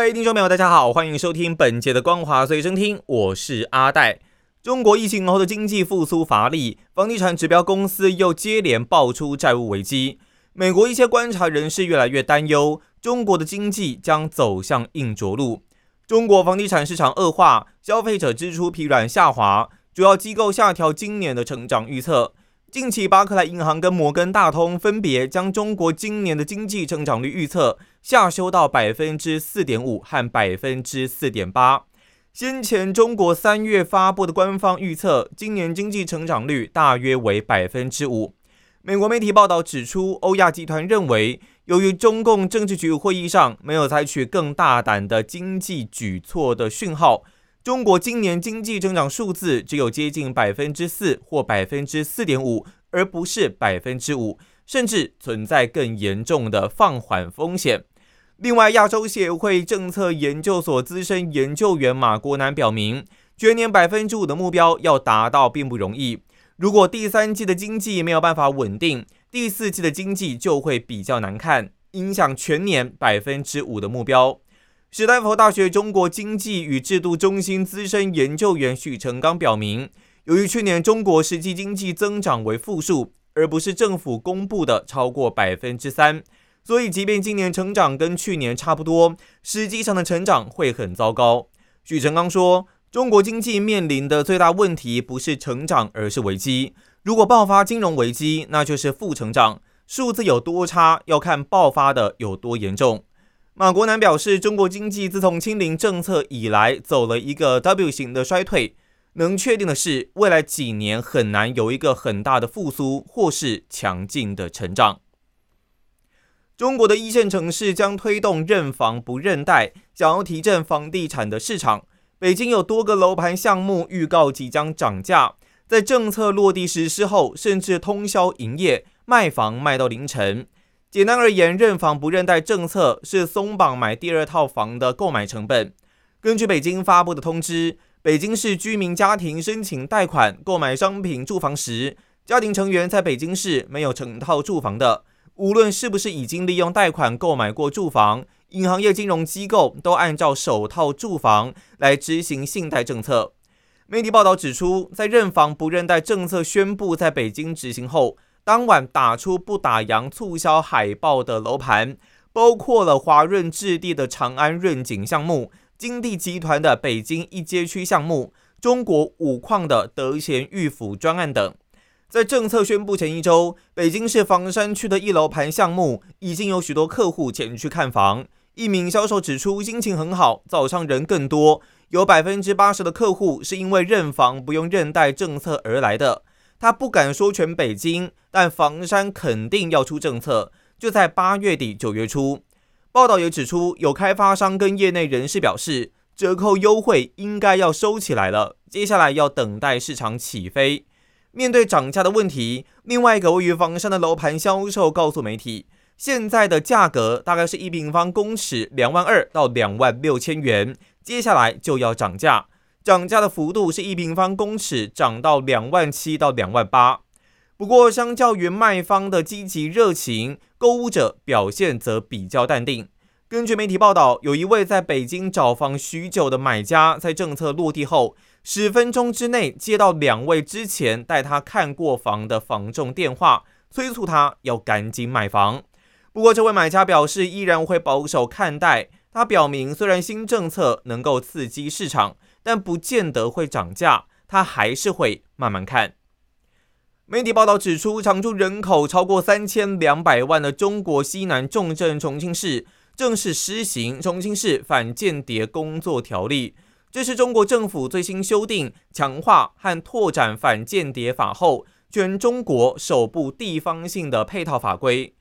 各位听众朋友，大家好，欢迎收听本节的《光华随身听》，我是阿戴。中国疫情后的经济复苏乏力，房地产指标公司又接连爆出债务危机。美国一些观察人士越来越担忧，中国的经济将走向硬着陆。中国房地产市场恶化，消费者支出疲软下滑，主要机构下调今年的成长预测。近期，巴克莱银行跟摩根大通分别将中国今年的经济增长率预测下修到百分之四点五和百分之四点八。先前中国三月发布的官方预测，今年经济成长率大约为百分之五。美国媒体报道指出，欧亚集团认为，由于中共政治局会议上没有采取更大胆的经济举措的讯号。中国今年经济增长数字只有接近百分之四或百分之四点五，而不是百分之五，甚至存在更严重的放缓风险。另外，亚洲协会政策研究所资深研究员马国南表明，全年百分之五的目标要达到并不容易。如果第三季的经济没有办法稳定，第四季的经济就会比较难看，影响全年百分之五的目标。史丹佛大学中国经济与制度中心资深研究员许成刚表明，由于去年中国实际经济增长为负数，而不是政府公布的超过百分之三，所以即便今年成长跟去年差不多，实际上的成长会很糟糕。许成刚说，中国经济面临的最大问题不是成长，而是危机。如果爆发金融危机，那就是负成长，数字有多差，要看爆发的有多严重。马国南表示，中国经济自从清零政策以来，走了一个 W 型的衰退。能确定的是，未来几年很难有一个很大的复苏或是强劲的成长。中国的一线城市将推动认房不认贷，想要提振房地产的市场。北京有多个楼盘项目预告即将涨价，在政策落地实施后，甚至通宵营业，卖房卖到凌晨。简单而言，认房不认贷政策是松绑买第二套房的购买成本。根据北京发布的通知，北京市居民家庭申请贷款购买商品住房时，家庭成员在北京市没有成套住房的，无论是不是已经利用贷款购买过住房，银行业金融机构都按照首套住房来执行信贷政策。媒体报道指出，在认房不认贷政策宣布在北京执行后。当晚打出不打烊促销海报的楼盘，包括了华润置地的长安润景项目、金地集团的北京一街区项目、中国五矿的德贤御府专案等。在政策宣布前一周，北京市房山区的一楼盘项目已经有许多客户前去看房。一名销售指出，心情很好，早上人更多，有百分之八十的客户是因为认房不用认贷政策而来的。他不敢说全北京，但房山肯定要出政策，就在八月底九月初。报道也指出，有开发商跟业内人士表示，折扣优惠应该要收起来了，接下来要等待市场起飞。面对涨价的问题，另外一个位于房山的楼盘销售告诉媒体，现在的价格大概是一平方公尺两万二到两万六千元，接下来就要涨价。涨价的幅度是一平方公尺涨到两万七到两万八，不过相较于卖方的积极热情，购物者表现则比较淡定。根据媒体报道，有一位在北京找房许久的买家，在政策落地后十分钟之内接到两位之前带他看过房的房仲电话，催促他要赶紧买房。不过，这位买家表示依然会保守看待。他表明，虽然新政策能够刺激市场。但不见得会涨价，他还是会慢慢看。媒体报道指出，常住人口超过三千两百万的中国西南重镇重庆市正式施行《重庆市反间谍工作条例》，这是中国政府最新修订、强化和拓展反间谍法后，全中国首部地方性的配套法规。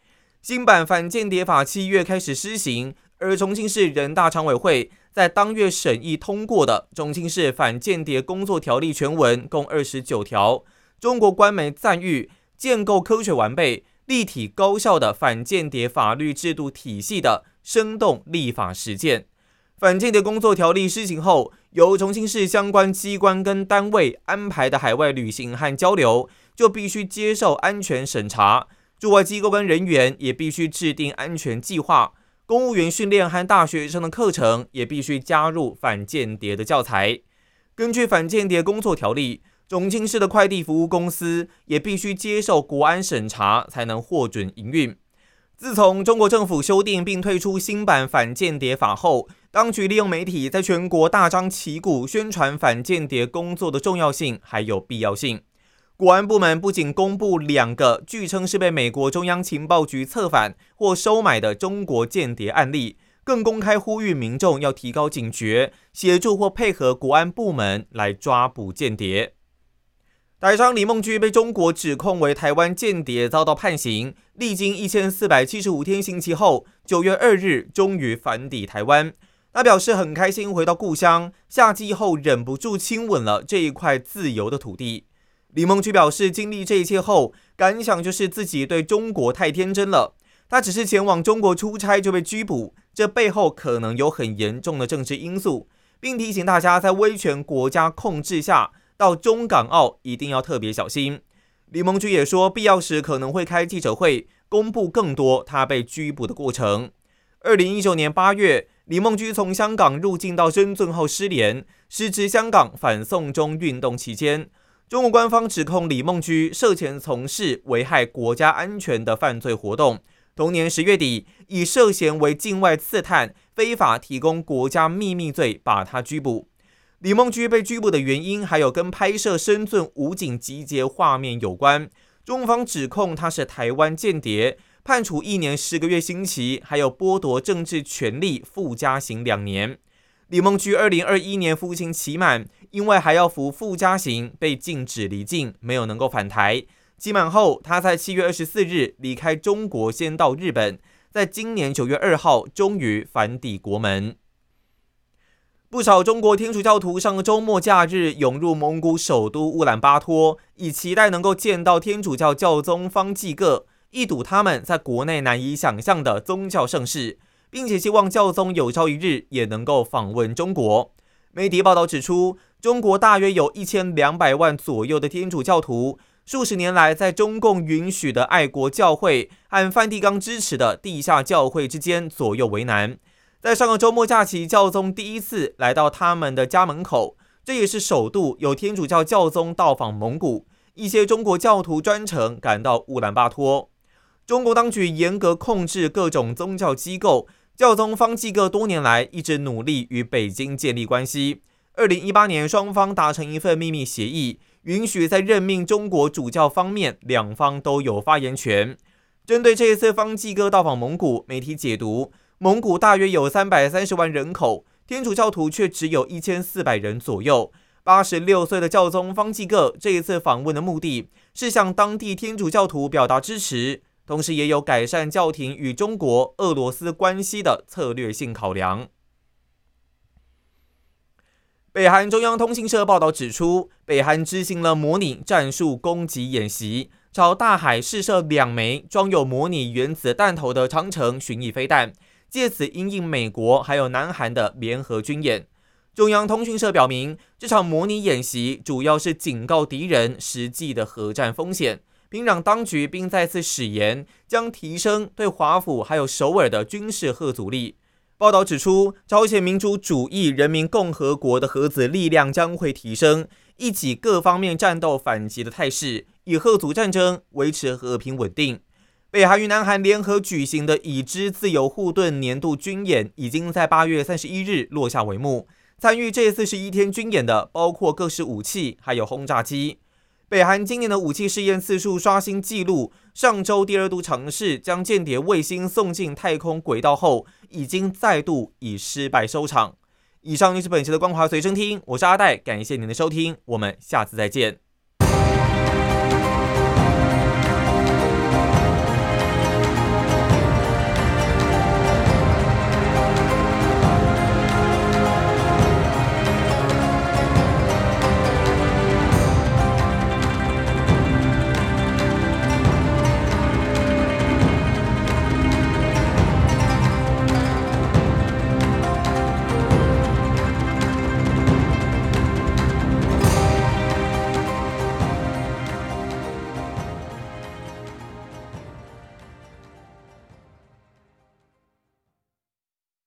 新版反间谍法七月开始施行，而重庆市人大常委会在当月审议通过的《重庆市反间谍工作条例》全文共二十九条。中国官媒赞誉建构科学完备、立体高效的反间谍法律制度体系的生动立法实践。反间谍工作条例施行后，由重庆市相关机关跟单位安排的海外旅行和交流，就必须接受安全审查。驻外机构跟人员也必须制定安全计划。公务员训练和大学生的课程也必须加入反间谍的教材。根据反间谍工作条例，重庆市的快递服务公司也必须接受国安审查才能获准营运。自从中国政府修订并推出新版反间谍法后，当局利用媒体在全国大张旗鼓宣传反间谍工作的重要性还有必要性。国安部门不仅公布两个据称是被美国中央情报局策反或收买的中国间谍案例，更公开呼吁民众要提高警觉，协助或配合国安部门来抓捕间谍。台商李梦居被中国指控为台湾间谍，遭到判刑，历经一千四百七十五天刑期后，九月二日终于返抵台湾。他表示很开心回到故乡，下机后忍不住亲吻了这一块自由的土地。李梦居表示，经历这一切后，感想就是自己对中国太天真了。他只是前往中国出差就被拘捕，这背后可能有很严重的政治因素，并提醒大家在威权国家控制下，到中港澳一定要特别小心。李梦居也说，必要时可能会开记者会，公布更多他被拘捕的过程。二零一九年八月，李梦居从香港入境到深圳后失联，时值香港反送中运动期间。中国官方指控李梦居涉嫌从事危害国家安全的犯罪活动。同年十月底，以涉嫌为境外刺探、非法提供国家秘密罪把他拘捕。李梦居被拘捕的原因，还有跟拍摄深圳武警集结画面有关。中方指控他是台湾间谍，判处一年十个月刑期，还有剥夺政治权利附加刑两年。李梦居二零二一年服刑期满，因为还要服附加刑，被禁止离境，没有能够返台。期满后，他在七月二十四日离开中国，先到日本，在今年九月二号终于返抵国门。不少中国天主教徒上个周末假日涌入蒙古首都乌兰巴托，以期待能够见到天主教教宗方济各，一睹他们在国内难以想象的宗教盛事。并且希望教宗有朝一日也能够访问中国。媒体报道指出，中国大约有一千两百万左右的天主教徒，数十年来在中共允许的爱国教会和梵蒂冈支持的地下教会之间左右为难。在上个周末假期，教宗第一次来到他们的家门口，这也是首度有天主教教宗到访蒙古。一些中国教徒专程赶到乌兰巴托。中国当局严格控制各种宗教机构。教宗方济各多年来一直努力与北京建立关系。二零一八年，双方达成一份秘密协议，允许在任命中国主教方面，两方都有发言权。针对这一次方济各到访蒙古，媒体解读：蒙古大约有三百三十万人口，天主教徒却只有一千四百人左右。八十六岁的教宗方济各这一次访问的目的是向当地天主教徒表达支持。同时，也有改善教廷与中国、俄罗斯关系的策略性考量。北韩中央通讯社报道指出，北韩执行了模拟战术攻击演习，朝大海试射两枚装有模拟原子弹头的长城巡弋飞弹，借此因应美国还有南韩的联合军演。中央通讯社表明，这场模拟演习主要是警告敌人实际的核战风险。并让当局并再次誓言将提升对华府还有首尔的军事核阻力。报道指出，朝鲜民主主义人民共和国的核子力量将会提升，一起各方面战斗反击的态势，以核阻战争维持和平稳定。北韩与南韩联合举行的已知自由护盾年度军演，已经在八月三十一日落下帷幕。参与这四十一天军演的，包括各式武器，还有轰炸机。北韩今年的武器试验次数刷新纪录，上周第二度尝试将间谍卫星送进太空轨道后，已经再度以失败收场。以上就是本期的光华随身听，我是阿戴，感谢您的收听，我们下次再见。